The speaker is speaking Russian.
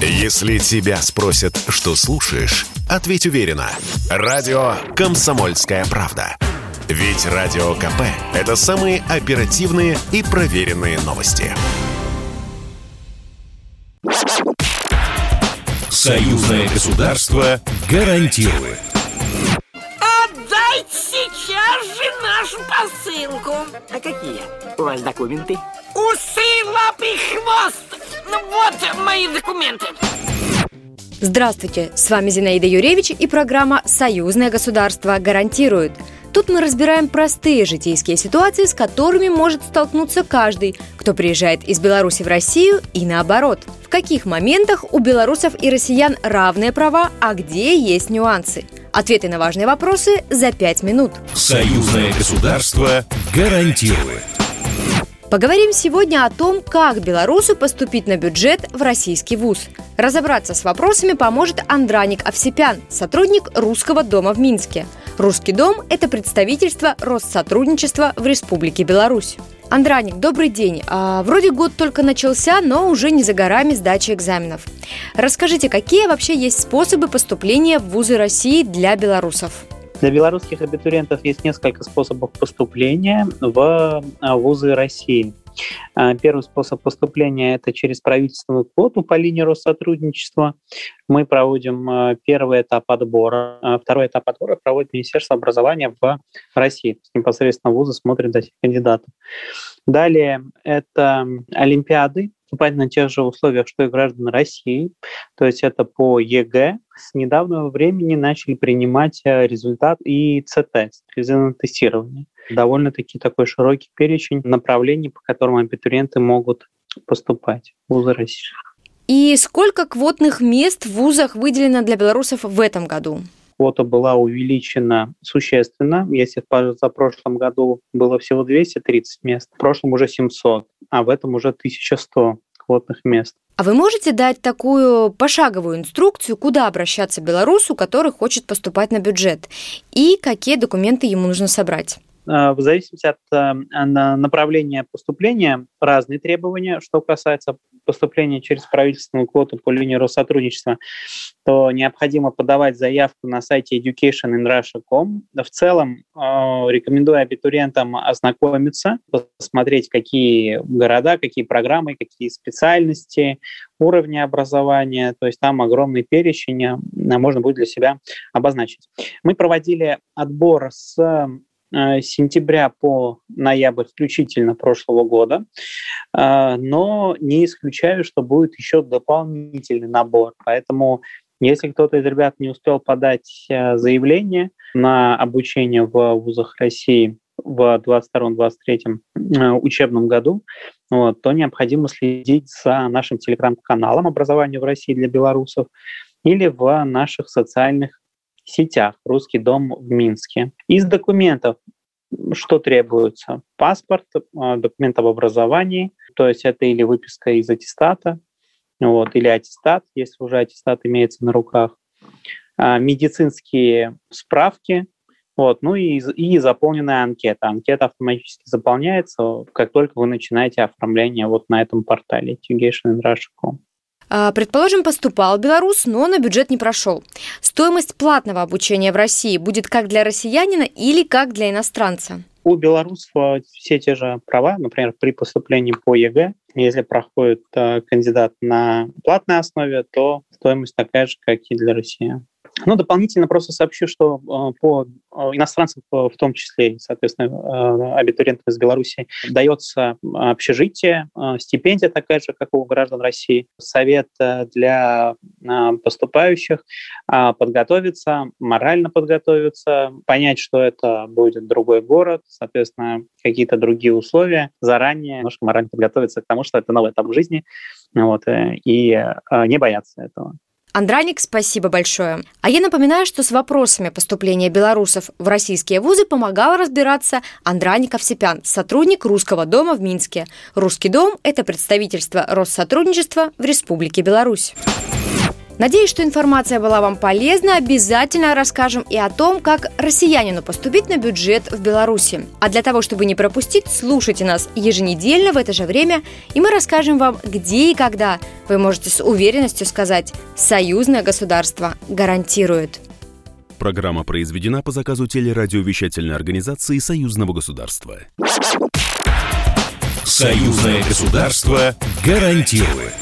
Если тебя спросят, что слушаешь, ответь уверенно. Радио «Комсомольская правда». Ведь Радио КП – это самые оперативные и проверенные новости. Союзное государство гарантирует. Отдайте сейчас же нашу посылку. А какие у вас документы? Усы, лапы, хвост. Ну вот мои документы. Здравствуйте, с вами Зинаида Юревич и программа «Союзное государство гарантирует». Тут мы разбираем простые житейские ситуации, с которыми может столкнуться каждый, кто приезжает из Беларуси в Россию и наоборот. В каких моментах у белорусов и россиян равные права, а где есть нюансы? Ответы на важные вопросы за пять минут. Союзное государство гарантирует. Поговорим сегодня о том, как белорусу поступить на бюджет в российский вуз. Разобраться с вопросами поможет Андраник Овсепян, сотрудник Русского дома в Минске. Русский дом – это представительство Россотрудничества в Республике Беларусь. Андраник, добрый день. А, вроде год только начался, но уже не за горами сдачи экзаменов. Расскажите, какие вообще есть способы поступления в вузы России для белорусов? Для белорусских абитуриентов есть несколько способов поступления в а, вузы России. А, первый способ поступления – это через правительственную квоту по линии Россотрудничества. Мы проводим а, первый этап отбора. Второй этап отбора проводит Министерство образования в России. То есть непосредственно вузы смотрят этих кандидатов. Далее это олимпиады, поступать на тех же условиях, что и граждан России. То есть это по ЕГЭ. С недавнего времени начали принимать э, результат и специализированное тестирование. Довольно-таки такой широкий перечень направлений, по которым абитуриенты могут поступать в вузы России. И сколько квотных мест в вузах выделено для белорусов в этом году? квота была увеличена существенно. Если в прошлом году было всего 230 мест, в прошлом уже 700, а в этом уже 1100 квотных мест. А вы можете дать такую пошаговую инструкцию, куда обращаться белорусу, который хочет поступать на бюджет, и какие документы ему нужно собрать? А, в зависимости от э, направления поступления разные требования. Что касается поступления через правительственную квоту по линии Россотрудничества, то необходимо подавать заявку на сайте educationinrussia.com. В целом э, рекомендую абитуриентам ознакомиться, посмотреть, какие города, какие программы, какие специальности, уровни образования, то есть там огромный перечень э, можно будет для себя обозначить. Мы проводили отбор с сентября по ноябрь включительно прошлого года, э, но не исключаю, что будет еще дополнительный набор. Поэтому если кто-то из ребят не успел подать э, заявление на обучение в вузах России в 2022-2023 учебном году, вот, то необходимо следить за нашим телеграм-каналом «Образование в России для белорусов» или в наших социальных сетях «Русский дом» в Минске. Из документов что требуется? Паспорт, а, документ об образовании, то есть это или выписка из аттестата, вот, или аттестат, если уже аттестат имеется на руках, а, медицинские справки, вот, ну и, и заполненная анкета. Анкета автоматически заполняется, как только вы начинаете оформление вот на этом портале educationinrussia.com. А, предположим, поступал белорус, но на бюджет не прошел. Стоимость платного обучения в России будет как для россиянина или как для иностранца? У белорусов все те же права, например, при поступлении по ЕГЭ, если проходит э, кандидат на платной основе, то стоимость такая же, как и для россиян. Ну, дополнительно просто сообщу, что э, по э, иностранцам, в том числе, соответственно, э, абитуриентам из Беларуси, дается общежитие, стипендия такая же, как у граждан России, совет для поступающих подготовиться, морально подготовиться, понять, что это будет другой город, соответственно, какие-то другие условия, заранее немножко морально подготовиться к тому, что это новый этап жизни, вот, и не бояться этого. Андраник, спасибо большое. А я напоминаю, что с вопросами поступления белорусов в российские вузы помогал разбираться Андраник Овсепян, сотрудник Русского дома в Минске. Русский дом – это представительство Россотрудничества в Республике Беларусь. Надеюсь, что информация была вам полезна. Обязательно расскажем и о том, как россиянину поступить на бюджет в Беларуси. А для того, чтобы не пропустить, слушайте нас еженедельно в это же время, и мы расскажем вам, где и когда. Вы можете с уверенностью сказать «Союзное государство гарантирует». Программа произведена по заказу телерадиовещательной организации Союзного государства. Союзное государство гарантирует.